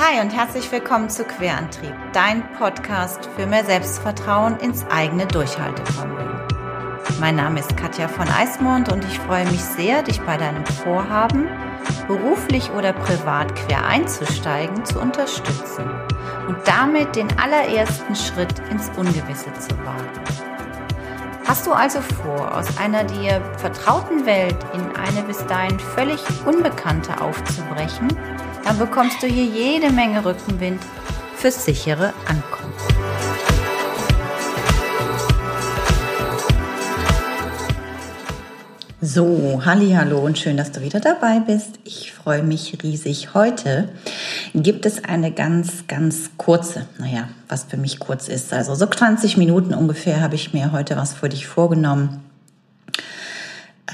Hi und herzlich willkommen zu Querantrieb, dein Podcast für mehr Selbstvertrauen ins eigene Durchhaltevermögen. Mein Name ist Katja von Eismond und ich freue mich sehr, dich bei deinem Vorhaben, beruflich oder privat quer einzusteigen, zu unterstützen und damit den allerersten Schritt ins Ungewisse zu wagen. Hast du also vor, aus einer dir vertrauten Welt in eine bis dahin völlig unbekannte aufzubrechen, dann bekommst du hier jede Menge Rückenwind fürs sichere Ankommen. So, hallo und schön, dass du wieder dabei bist. Ich freue mich riesig. Heute gibt es eine ganz, ganz kurze, naja, was für mich kurz ist. Also so 20 Minuten ungefähr habe ich mir heute was für dich vorgenommen.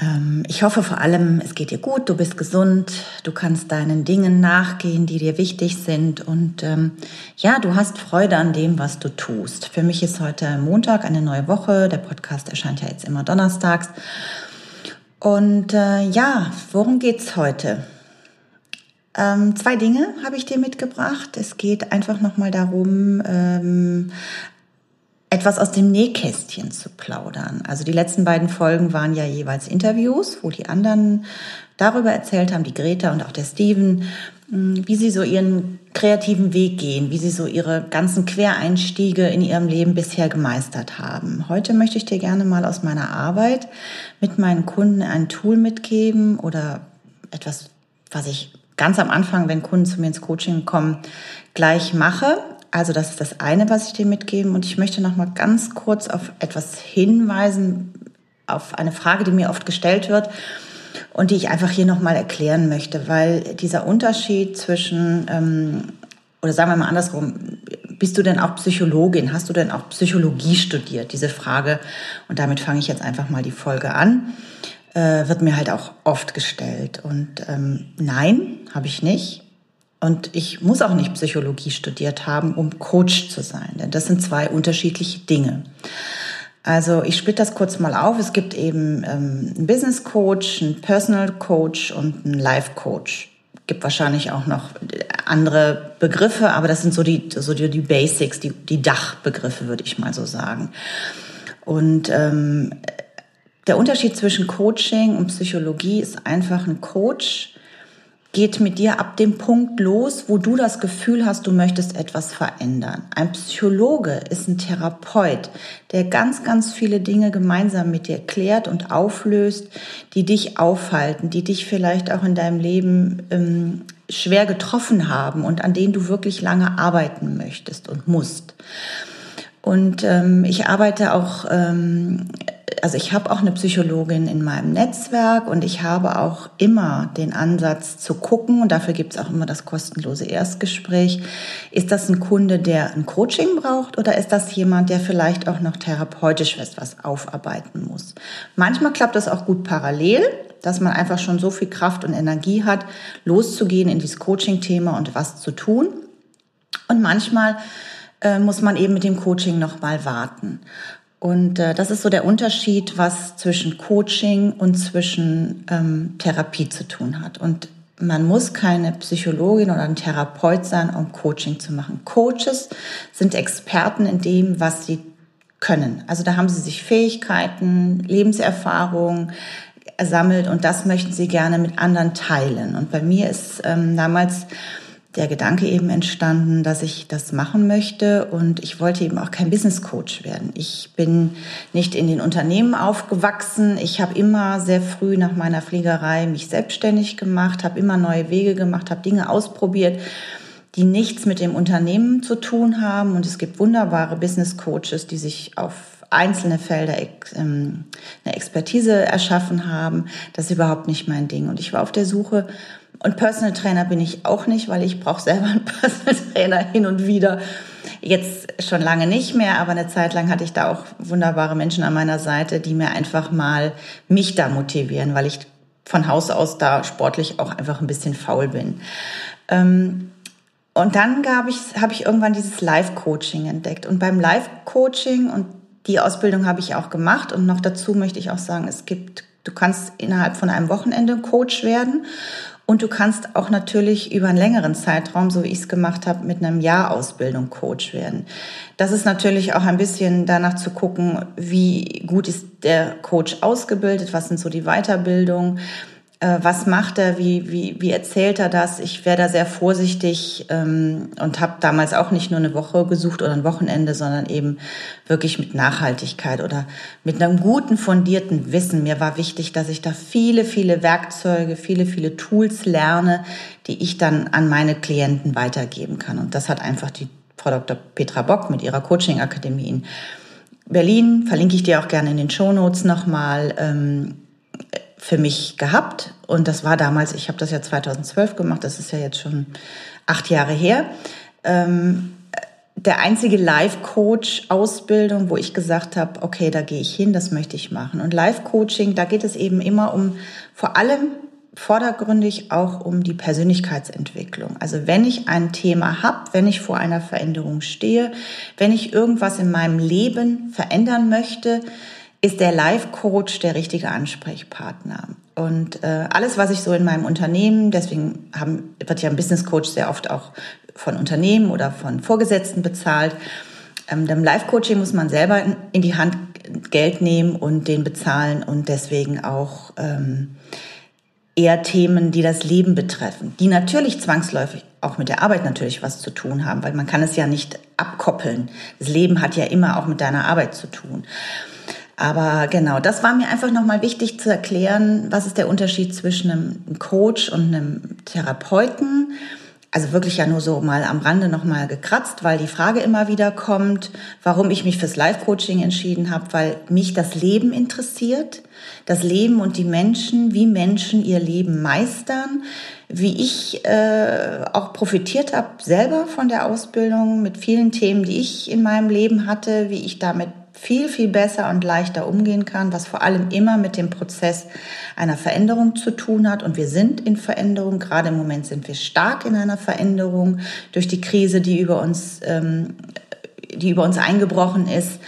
Ähm, ich hoffe vor allem, es geht dir gut, du bist gesund, du kannst deinen Dingen nachgehen, die dir wichtig sind und ähm, ja, du hast Freude an dem, was du tust. Für mich ist heute Montag eine neue Woche, der Podcast erscheint ja jetzt immer donnerstags und äh, ja, worum geht's heute? Ähm, zwei Dinge habe ich dir mitgebracht. Es geht einfach nochmal darum, ähm, etwas aus dem Nähkästchen zu plaudern. Also die letzten beiden Folgen waren ja jeweils Interviews, wo die anderen darüber erzählt haben, die Greta und auch der Steven, hm, wie sie so ihren kreativen Weg gehen, wie sie so ihre ganzen Quereinstiege in ihrem Leben bisher gemeistert haben. Heute möchte ich dir gerne mal aus meiner Arbeit mit meinen Kunden ein Tool mitgeben oder etwas, was ich ganz am Anfang, wenn Kunden zu mir ins Coaching kommen, gleich mache. Also das ist das eine, was ich dir mitgeben. Und ich möchte noch mal ganz kurz auf etwas hinweisen, auf eine Frage, die mir oft gestellt wird und die ich einfach hier nochmal erklären möchte, weil dieser Unterschied zwischen, ähm, oder sagen wir mal andersrum, bist du denn auch Psychologin? Hast du denn auch Psychologie studiert? Diese Frage, und damit fange ich jetzt einfach mal die Folge an, äh, wird mir halt auch oft gestellt. Und ähm, nein, habe ich nicht. Und ich muss auch nicht Psychologie studiert haben, um Coach zu sein, denn das sind zwei unterschiedliche Dinge. Also ich splitte das kurz mal auf. Es gibt eben ähm, einen Business Coach, einen Personal Coach und einen Life Coach. Gibt wahrscheinlich auch noch andere Begriffe, aber das sind so die, so die, die Basics, die, die Dachbegriffe, würde ich mal so sagen. Und ähm, der Unterschied zwischen Coaching und Psychologie ist einfach ein Coach geht mit dir ab dem Punkt los, wo du das Gefühl hast, du möchtest etwas verändern. Ein Psychologe ist ein Therapeut, der ganz, ganz viele Dinge gemeinsam mit dir klärt und auflöst, die dich aufhalten, die dich vielleicht auch in deinem Leben ähm, schwer getroffen haben und an denen du wirklich lange arbeiten möchtest und musst. Und ähm, ich arbeite auch ähm, also ich habe auch eine Psychologin in meinem Netzwerk und ich habe auch immer den Ansatz zu gucken, und dafür gibt es auch immer das kostenlose Erstgespräch, ist das ein Kunde, der ein Coaching braucht oder ist das jemand, der vielleicht auch noch therapeutisch etwas aufarbeiten muss? Manchmal klappt das auch gut parallel, dass man einfach schon so viel Kraft und Energie hat, loszugehen in dieses Coaching-Thema und was zu tun. Und manchmal äh, muss man eben mit dem Coaching noch mal warten. Und äh, das ist so der Unterschied, was zwischen Coaching und zwischen ähm, Therapie zu tun hat. Und man muss keine Psychologin oder ein Therapeut sein, um Coaching zu machen. Coaches sind Experten in dem, was sie können. Also da haben sie sich Fähigkeiten, Lebenserfahrung ersammelt und das möchten sie gerne mit anderen teilen. Und bei mir ist ähm, damals der Gedanke eben entstanden, dass ich das machen möchte und ich wollte eben auch kein Business Coach werden. Ich bin nicht in den Unternehmen aufgewachsen. Ich habe immer sehr früh nach meiner Fliegerei mich selbstständig gemacht, habe immer neue Wege gemacht, habe Dinge ausprobiert, die nichts mit dem Unternehmen zu tun haben und es gibt wunderbare Business Coaches, die sich auf einzelne Felder ähm, eine Expertise erschaffen haben. Das ist überhaupt nicht mein Ding und ich war auf der Suche und Personal Trainer bin ich auch nicht, weil ich brauche selber einen Personal Trainer hin und wieder. Jetzt schon lange nicht mehr, aber eine Zeit lang hatte ich da auch wunderbare Menschen an meiner Seite, die mir einfach mal mich da motivieren, weil ich von Haus aus da sportlich auch einfach ein bisschen faul bin. Ähm, und dann habe ich, hab ich irgendwann dieses Live-Coaching entdeckt. Und beim Live-Coaching, und die Ausbildung habe ich auch gemacht, und noch dazu möchte ich auch sagen, es gibt, du kannst innerhalb von einem Wochenende Coach werden. Und du kannst auch natürlich über einen längeren Zeitraum, so wie ich es gemacht habe, mit einem Jahr Ausbildung Coach werden. Das ist natürlich auch ein bisschen danach zu gucken, wie gut ist der Coach ausgebildet, was sind so die Weiterbildungen äh, was macht er, wie, wie, wie erzählt er das. Ich wäre da sehr vorsichtig ähm, und habe damals auch nicht nur eine Woche gesucht oder ein Wochenende, sondern eben wirklich mit Nachhaltigkeit oder mit einem guten, fundierten Wissen. Mir war wichtig, dass ich da viele, viele Werkzeuge, viele, viele Tools lerne, die ich dann an meine Klienten weitergeben kann. Und das hat einfach die Frau Dr. Petra Bock mit ihrer Coaching-Akademie in Berlin, verlinke ich dir auch gerne in den Show Notes nochmal, ähm, für mich gehabt. Und das war damals, ich habe das ja 2012 gemacht, das ist ja jetzt schon acht Jahre her. Ähm, der einzige Life-Coach-Ausbildung, wo ich gesagt habe, okay, da gehe ich hin, das möchte ich machen. Und Life-Coaching, da geht es eben immer um, vor allem vordergründig auch um die Persönlichkeitsentwicklung. Also wenn ich ein Thema habe, wenn ich vor einer Veränderung stehe, wenn ich irgendwas in meinem Leben verändern möchte, ist der Life-Coach der richtige Ansprechpartner. Und äh, alles, was ich so in meinem Unternehmen, deswegen haben, wird ja ein Business Coach sehr oft auch von Unternehmen oder von Vorgesetzten bezahlt. Ähm, dem Life-Coaching muss man selber in, die Hand Geld nehmen und den bezahlen und deswegen auch ähm, eher Themen, die das Leben betreffen, die natürlich zwangsläufig auch mit der Arbeit natürlich was zu tun haben, weil man kann es ja nicht abkoppeln. Das Leben hat ja immer auch mit deiner Arbeit zu tun. Aber genau, das war mir einfach nochmal wichtig zu erklären, was ist der Unterschied zwischen einem Coach und einem Therapeuten. Also wirklich ja nur so mal am Rande nochmal gekratzt, weil die Frage immer wieder kommt, warum ich mich fürs Life-Coaching entschieden habe, weil mich das Leben interessiert, das Leben und die Menschen, wie Menschen ihr Leben meistern, wie ich äh, auch profitiert habe selber von der Ausbildung mit vielen Themen, die ich in meinem Leben hatte, wie ich damit viel, viel besser und leichter umgehen kann, was vor allem immer mit dem Prozess einer Veränderung zu tun hat. Und wir sind in Veränderung. Gerade im Moment sind wir stark in einer Veränderung durch die Krise, die über uns, ähm, die über uns eingebrochen ist.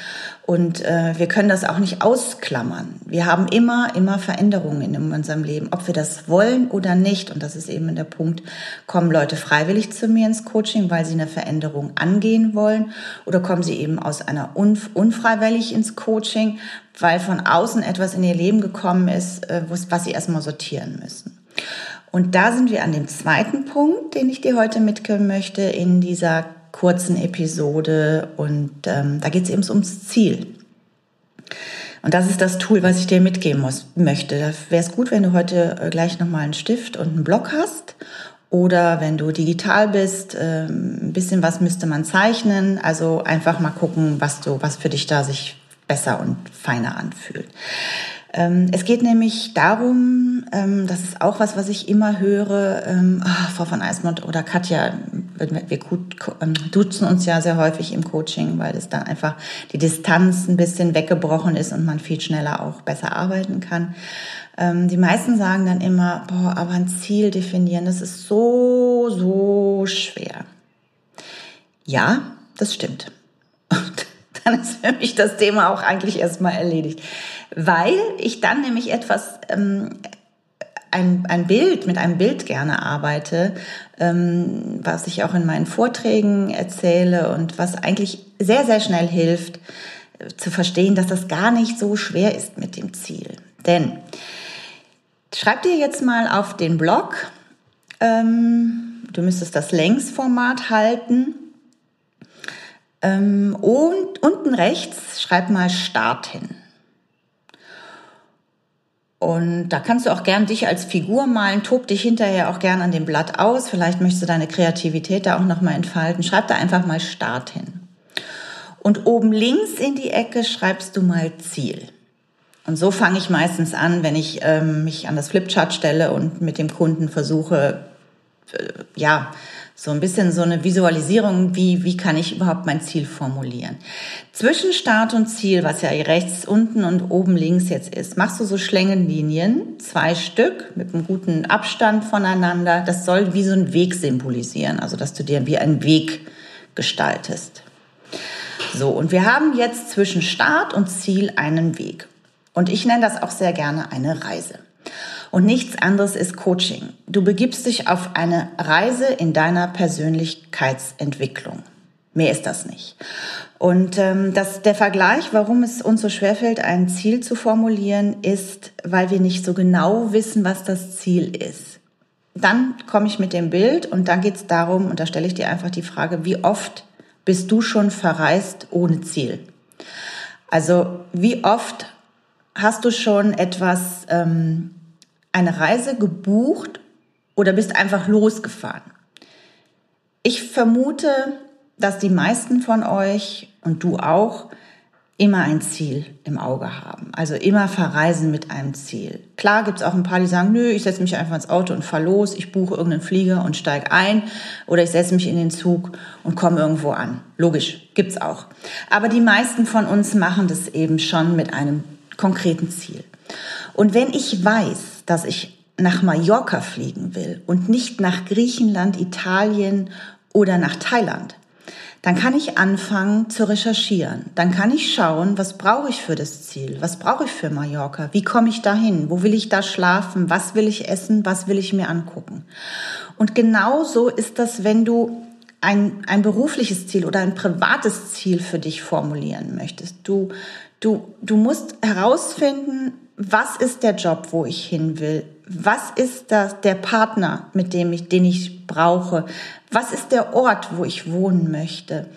Und äh, wir können das auch nicht ausklammern. Wir haben immer, immer Veränderungen in unserem Leben, ob wir das wollen oder nicht. Und das ist eben der Punkt, kommen Leute freiwillig zu mir ins Coaching, weil sie eine Veränderung angehen wollen, oder kommen sie eben aus einer unf unfreiwillig ins Coaching, weil von außen etwas in ihr Leben gekommen ist, äh, was sie erstmal sortieren müssen. Und da sind wir an dem zweiten Punkt, den ich dir heute mitgeben möchte in dieser kurzen Episode und ähm, da geht es eben ums Ziel. Und das ist das Tool, was ich dir mitgeben muss, möchte. Da wäre es gut, wenn du heute äh, gleich nochmal einen Stift und einen Block hast. Oder wenn du digital bist, ähm, ein bisschen was müsste man zeichnen. Also einfach mal gucken, was du, was für dich da sich besser und feiner anfühlt. Ähm, es geht nämlich darum, ähm, das ist auch was, was ich immer höre, oh, Frau von Eismond oder Katja, wir duzen uns ja sehr häufig im Coaching, weil es dann einfach die Distanz ein bisschen weggebrochen ist und man viel schneller auch besser arbeiten kann. Die meisten sagen dann immer, boah, aber ein Ziel definieren, das ist so, so schwer. Ja, das stimmt. Und dann ist für mich das Thema auch eigentlich erstmal erledigt weil ich dann nämlich etwas, ähm, ein, ein Bild, mit einem Bild gerne arbeite, ähm, was ich auch in meinen Vorträgen erzähle und was eigentlich sehr, sehr schnell hilft, äh, zu verstehen, dass das gar nicht so schwer ist mit dem Ziel. Denn schreib dir jetzt mal auf den Blog, ähm, du müsstest das Längsformat halten. Ähm, und unten rechts schreib mal Start hin. Und da kannst du auch gern dich als Figur malen, tob dich hinterher auch gern an dem Blatt aus. Vielleicht möchtest du deine Kreativität da auch nochmal entfalten. Schreib da einfach mal Start hin. Und oben links in die Ecke schreibst du mal Ziel. Und so fange ich meistens an, wenn ich ähm, mich an das Flipchart stelle und mit dem Kunden versuche, äh, ja, so ein bisschen so eine Visualisierung, wie, wie kann ich überhaupt mein Ziel formulieren. Zwischen Start und Ziel, was ja rechts unten und oben links jetzt ist, machst du so Schlängenlinien, zwei Stück mit einem guten Abstand voneinander. Das soll wie so ein Weg symbolisieren, also dass du dir wie einen Weg gestaltest. So, und wir haben jetzt zwischen Start und Ziel einen Weg. Und ich nenne das auch sehr gerne eine Reise. Und nichts anderes ist Coaching. Du begibst dich auf eine Reise in deiner Persönlichkeitsentwicklung. Mehr ist das nicht. Und ähm, das, der Vergleich, warum es uns so schwerfällt, ein Ziel zu formulieren, ist, weil wir nicht so genau wissen, was das Ziel ist. Dann komme ich mit dem Bild und dann geht es darum, und da stelle ich dir einfach die Frage, wie oft bist du schon verreist ohne Ziel? Also wie oft hast du schon etwas, ähm, eine Reise gebucht oder bist einfach losgefahren? Ich vermute, dass die meisten von euch und du auch immer ein Ziel im Auge haben. Also immer verreisen mit einem Ziel. Klar gibt es auch ein paar, die sagen, nö, ich setze mich einfach ins Auto und fahre los, ich buche irgendeinen Flieger und steige ein oder ich setze mich in den Zug und komme irgendwo an. Logisch, gibt's auch. Aber die meisten von uns machen das eben schon mit einem konkreten Ziel. Und wenn ich weiß, dass ich nach Mallorca fliegen will und nicht nach Griechenland, Italien oder nach Thailand, dann kann ich anfangen zu recherchieren. Dann kann ich schauen, was brauche ich für das Ziel? Was brauche ich für Mallorca? Wie komme ich dahin? Wo will ich da schlafen? Was will ich essen? Was will ich mir angucken? Und genau so ist das, wenn du ein, ein berufliches Ziel oder ein privates Ziel für dich formulieren möchtest. Du, du, du musst herausfinden, was ist der Job, wo ich hin will? Was ist das, der Partner, mit dem ich, den ich brauche? Was ist der Ort, wo ich wohnen möchte?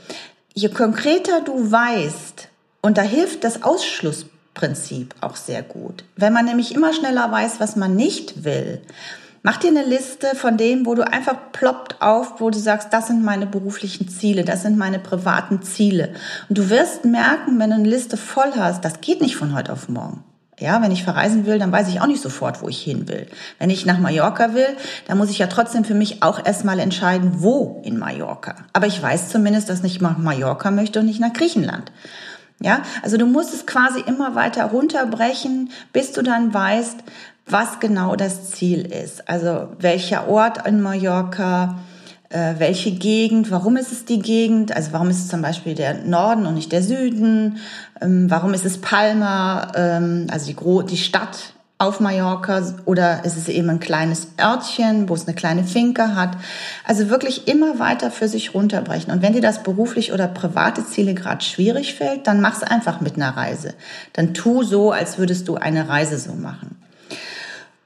Je konkreter du weißt, und da hilft das Ausschlussprinzip auch sehr gut. Wenn man nämlich immer schneller weiß, was man nicht will, Mach dir eine Liste von dem, wo du einfach ploppt auf, wo du sagst, das sind meine beruflichen Ziele, das sind meine privaten Ziele. Und du wirst merken, wenn du eine Liste voll hast, das geht nicht von heute auf morgen. Ja, wenn ich verreisen will, dann weiß ich auch nicht sofort, wo ich hin will. Wenn ich nach Mallorca will, dann muss ich ja trotzdem für mich auch erstmal entscheiden, wo in Mallorca. Aber ich weiß zumindest, dass ich nach Mallorca möchte und nicht nach Griechenland. Ja, also du musst es quasi immer weiter runterbrechen, bis du dann weißt, was genau das Ziel ist. Also welcher Ort in Mallorca, äh, welche Gegend, warum ist es die Gegend, also warum ist es zum Beispiel der Norden und nicht der Süden, ähm, warum ist es Palma, ähm, also die, Gro die Stadt auf Mallorca oder ist es eben ein kleines Örtchen, wo es eine kleine Finke hat. Also wirklich immer weiter für sich runterbrechen. Und wenn dir das beruflich oder private Ziele gerade schwierig fällt, dann mach's einfach mit einer Reise. Dann tu so, als würdest du eine Reise so machen.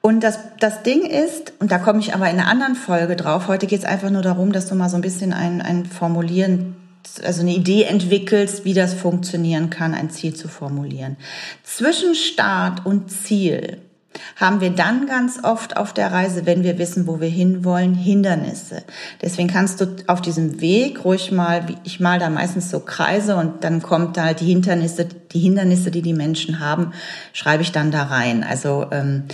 Und das, das Ding ist, und da komme ich aber in einer anderen Folge drauf, heute geht es einfach nur darum, dass du mal so ein bisschen ein, ein Formulieren, also eine Idee entwickelst, wie das funktionieren kann, ein Ziel zu formulieren. Zwischen Start und Ziel haben wir dann ganz oft auf der Reise, wenn wir wissen, wo wir hinwollen, Hindernisse. Deswegen kannst du auf diesem Weg ruhig mal, ich mal da meistens so Kreise und dann kommt da halt die Hindernisse, die Hindernisse, die die Menschen haben, schreibe ich dann da rein. Also ähm,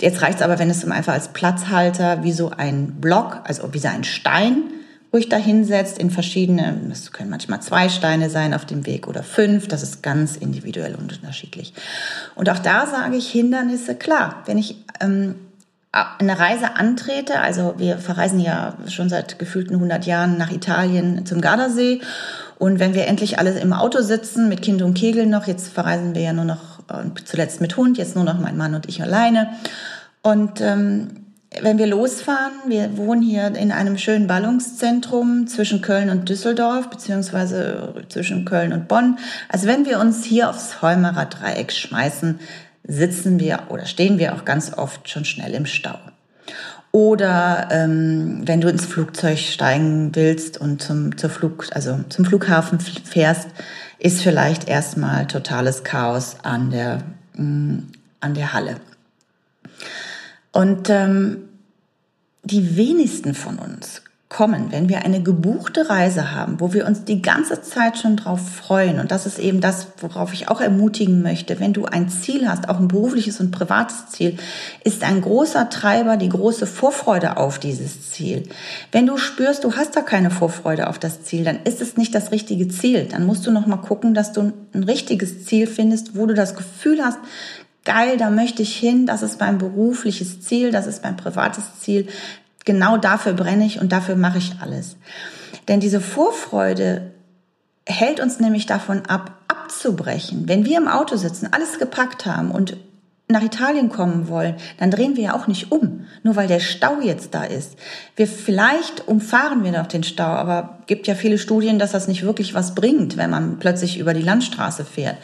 jetzt reicht es aber, wenn es einfach als Platzhalter wie so ein Block, also wie so ein Stein ruhig da hinsetzt in verschiedene, es können manchmal zwei Steine sein auf dem Weg oder fünf, das ist ganz individuell und unterschiedlich. Und auch da sage ich Hindernisse, klar, wenn ich ähm, eine Reise antrete, also wir verreisen ja schon seit gefühlten 100 Jahren nach Italien zum Gardasee und wenn wir endlich alle im Auto sitzen, mit Kind und Kegel noch, jetzt verreisen wir ja nur noch, äh, zuletzt mit Hund, jetzt nur noch mein Mann und ich alleine. Und ähm, wenn wir losfahren, wir wohnen hier in einem schönen Ballungszentrum zwischen Köln und Düsseldorf, beziehungsweise zwischen Köln und Bonn. Also wenn wir uns hier aufs Heumerer Dreieck schmeißen, sitzen wir oder stehen wir auch ganz oft schon schnell im Stau. Oder ähm, wenn du ins Flugzeug steigen willst und zum, zur Flug, also zum Flughafen fährst, ist vielleicht erstmal totales Chaos an der, mh, mm, an der Halle. Und ähm, die wenigsten von uns kommen, wenn wir eine gebuchte Reise haben, wo wir uns die ganze Zeit schon drauf freuen. Und das ist eben das, worauf ich auch ermutigen möchte. Wenn du ein Ziel hast, auch ein berufliches und privates Ziel, ist ein großer Treiber die große Vorfreude auf dieses Ziel. Wenn du spürst, du hast da keine Vorfreude auf das Ziel, dann ist es nicht das richtige Ziel. Dann musst du noch mal gucken, dass du ein richtiges Ziel findest, wo du das Gefühl hast, geil, da möchte ich hin, das ist mein berufliches Ziel, das ist mein privates Ziel. Genau dafür brenne ich und dafür mache ich alles. Denn diese Vorfreude hält uns nämlich davon ab, abzubrechen. Wenn wir im Auto sitzen, alles gepackt haben und nach Italien kommen wollen, dann drehen wir ja auch nicht um, nur weil der Stau jetzt da ist. Wir vielleicht umfahren wir noch den Stau, aber gibt ja viele Studien, dass das nicht wirklich was bringt, wenn man plötzlich über die Landstraße fährt.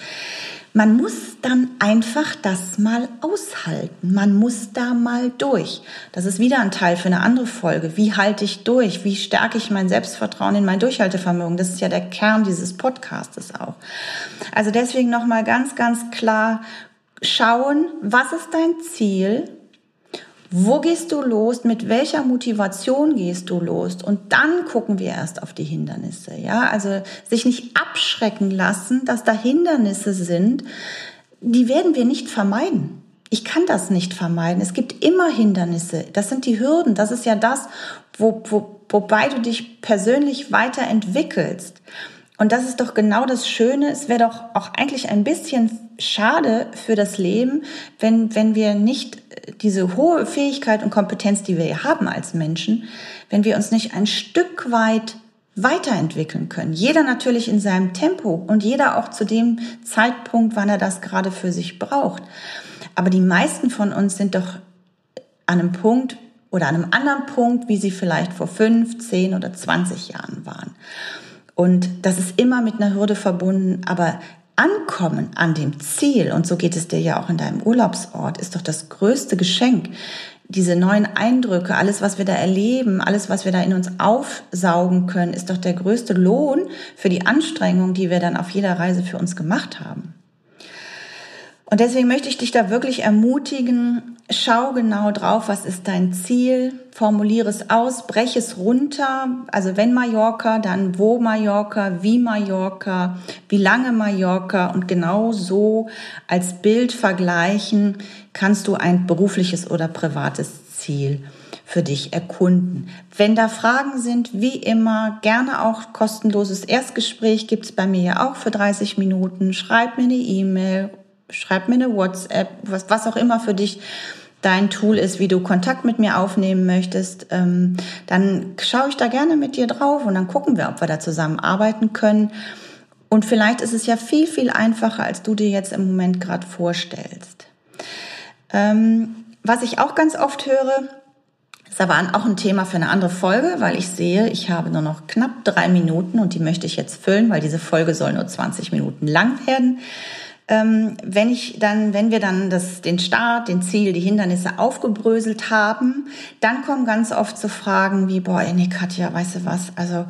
Man muss dann einfach das mal aushalten. Man muss da mal durch. Das ist wieder ein Teil für eine andere Folge. Wie halte ich durch? Wie stärke ich mein Selbstvertrauen in mein Durchhaltevermögen? Das ist ja der Kern dieses Podcastes auch. Also deswegen nochmal ganz, ganz klar schauen, was ist dein Ziel? Wo gehst du los? Mit welcher Motivation gehst du los? Und dann gucken wir erst auf die Hindernisse. Ja, also sich nicht abschrecken lassen, dass da Hindernisse sind. Die werden wir nicht vermeiden. Ich kann das nicht vermeiden. Es gibt immer Hindernisse. Das sind die Hürden. Das ist ja das, wo, wo, wobei du dich persönlich weiterentwickelst. Und das ist doch genau das Schöne. Es wäre doch auch eigentlich ein bisschen schade für das Leben, wenn, wenn wir nicht diese hohe Fähigkeit und Kompetenz, die wir haben als Menschen, wenn wir uns nicht ein Stück weit weiterentwickeln können. Jeder natürlich in seinem Tempo und jeder auch zu dem Zeitpunkt, wann er das gerade für sich braucht. Aber die meisten von uns sind doch an einem Punkt oder an einem anderen Punkt, wie sie vielleicht vor fünf, zehn oder zwanzig Jahren waren. Und das ist immer mit einer Hürde verbunden, aber Ankommen an dem Ziel, und so geht es dir ja auch in deinem Urlaubsort, ist doch das größte Geschenk. Diese neuen Eindrücke, alles, was wir da erleben, alles, was wir da in uns aufsaugen können, ist doch der größte Lohn für die Anstrengung, die wir dann auf jeder Reise für uns gemacht haben. Und deswegen möchte ich dich da wirklich ermutigen, schau genau drauf, was ist dein Ziel, formuliere es aus, breche es runter. Also wenn Mallorca, dann wo Mallorca, wie Mallorca, wie lange Mallorca und genau so als Bild vergleichen kannst du ein berufliches oder privates Ziel für dich erkunden. Wenn da Fragen sind, wie immer, gerne auch kostenloses Erstgespräch gibt's bei mir ja auch für 30 Minuten. Schreib mir eine E-Mail schreib mir eine WhatsApp, was, was auch immer für dich dein Tool ist, wie du Kontakt mit mir aufnehmen möchtest, ähm, dann schaue ich da gerne mit dir drauf und dann gucken wir, ob wir da zusammen arbeiten können. Und vielleicht ist es ja viel, viel einfacher, als du dir jetzt im Moment gerade vorstellst. Ähm, was ich auch ganz oft höre, ist aber auch ein Thema für eine andere Folge, weil ich sehe, ich habe nur noch knapp drei Minuten und die möchte ich jetzt füllen, weil diese Folge soll nur 20 Minuten lang werden. Ähm, wenn ich dann, wenn wir dann das, den Start, den Ziel, die Hindernisse aufgebröselt haben, dann kommen ganz oft so Fragen wie, boah, nee, Katja, weißt du was, also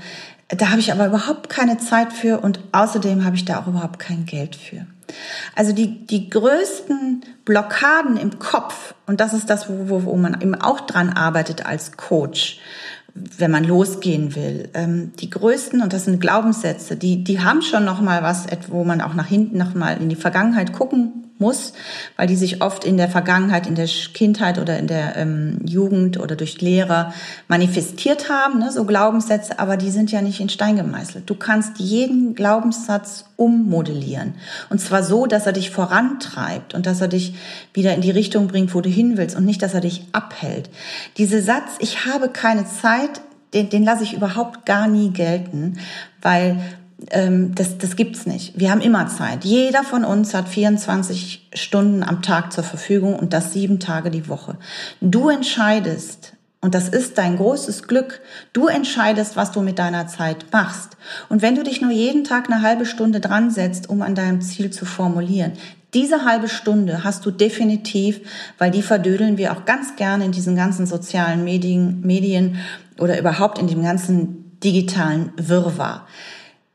da habe ich aber überhaupt keine Zeit für und außerdem habe ich da auch überhaupt kein Geld für. Also die, die größten Blockaden im Kopf, und das ist das, wo, wo, wo man eben auch dran arbeitet als Coach, wenn man losgehen will. Ähm, die größten, und das sind Glaubenssätze, die, die haben schon noch mal was, wo man auch nach hinten noch mal in die Vergangenheit gucken muss, weil die sich oft in der Vergangenheit, in der Kindheit oder in der ähm, Jugend oder durch Lehrer manifestiert haben, ne, so Glaubenssätze, aber die sind ja nicht in Stein gemeißelt. Du kannst jeden Glaubenssatz ummodellieren. Und zwar so, dass er dich vorantreibt und dass er dich wieder in die Richtung bringt, wo du hin willst und nicht, dass er dich abhält. Diese Satz, ich habe keine Zeit, den, den lasse ich überhaupt gar nie gelten, weil ähm, das, das gibt's nicht. Wir haben immer Zeit. Jeder von uns hat 24 Stunden am Tag zur Verfügung und das sieben Tage die Woche. Du entscheidest, und das ist dein großes Glück. Du entscheidest, was du mit deiner Zeit machst. Und wenn du dich nur jeden Tag eine halbe Stunde dran setzt, um an deinem Ziel zu formulieren, diese halbe Stunde hast du definitiv, weil die verdödeln wir auch ganz gerne in diesen ganzen sozialen Medien, Medien oder überhaupt in dem ganzen digitalen Wirrwarr.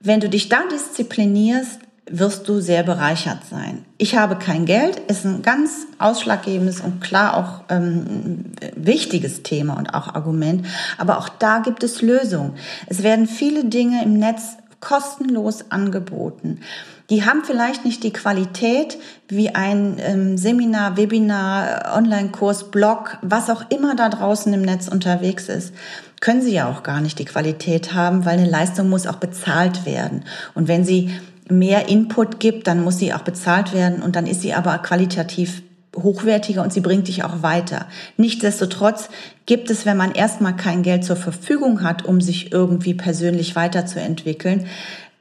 Wenn du dich da disziplinierst, wirst du sehr bereichert sein. Ich habe kein Geld, ist ein ganz ausschlaggebendes und klar auch ähm, wichtiges Thema und auch Argument. Aber auch da gibt es Lösungen. Es werden viele Dinge im Netz kostenlos angeboten. Die haben vielleicht nicht die Qualität wie ein ähm, Seminar, Webinar, Online-Kurs, Blog, was auch immer da draußen im Netz unterwegs ist können sie ja auch gar nicht die Qualität haben, weil eine Leistung muss auch bezahlt werden. Und wenn sie mehr Input gibt, dann muss sie auch bezahlt werden und dann ist sie aber qualitativ hochwertiger und sie bringt dich auch weiter. Nichtsdestotrotz gibt es, wenn man erstmal kein Geld zur Verfügung hat, um sich irgendwie persönlich weiterzuentwickeln,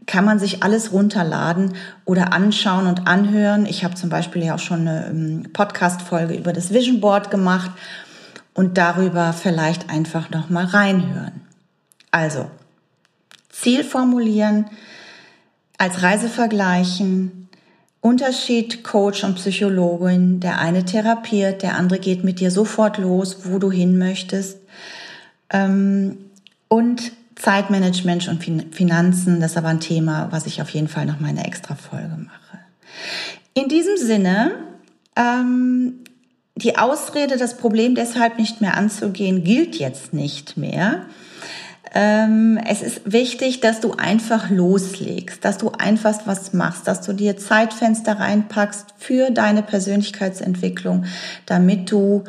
kann man sich alles runterladen oder anschauen und anhören. Ich habe zum Beispiel ja auch schon eine ähm, Podcast-Folge über das Vision Board gemacht und darüber vielleicht einfach nochmal reinhören. Also, Ziel formulieren, als Reise vergleichen, Unterschied Coach und Psychologin. Der eine therapiert, der andere geht mit dir sofort los, wo du hin möchtest. Ähm, und Zeitmanagement und Finanzen, das ist aber ein Thema, was ich auf jeden Fall noch mal eine extra Folge mache. In diesem Sinne, ähm, die Ausrede, das Problem deshalb nicht mehr anzugehen, gilt jetzt nicht mehr. Ähm, es ist wichtig, dass du einfach loslegst, dass du einfach was machst, dass du dir Zeitfenster reinpackst für deine Persönlichkeitsentwicklung, damit du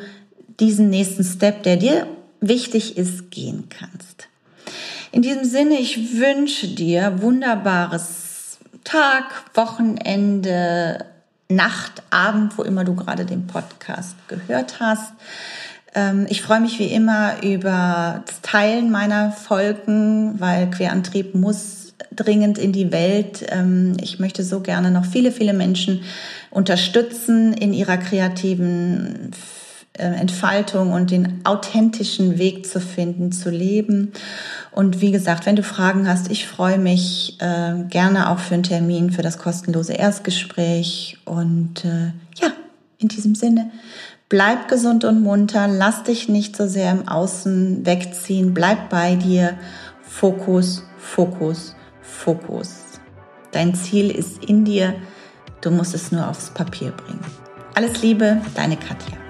diesen nächsten Step, der dir wichtig ist, gehen kannst. In diesem Sinne, ich wünsche dir wunderbares Tag, Wochenende, Nacht, Abend, wo immer du gerade den Podcast gehört hast. Ähm, ich freue mich wie immer über das Teilen meiner Folgen, weil Querantrieb muss dringend in die Welt. Ähm, ich möchte so gerne noch viele, viele Menschen unterstützen in ihrer kreativen Entfaltung und den authentischen Weg zu finden, zu leben. Und wie gesagt, wenn du Fragen hast, ich freue mich äh, gerne auch für einen Termin für das kostenlose Erstgespräch. Und äh, ja, in diesem Sinne, bleib gesund und munter, lass dich nicht so sehr im Außen wegziehen, bleib bei dir. Fokus, Fokus, Fokus. Dein Ziel ist in dir, du musst es nur aufs Papier bringen. Alles Liebe, deine Katja.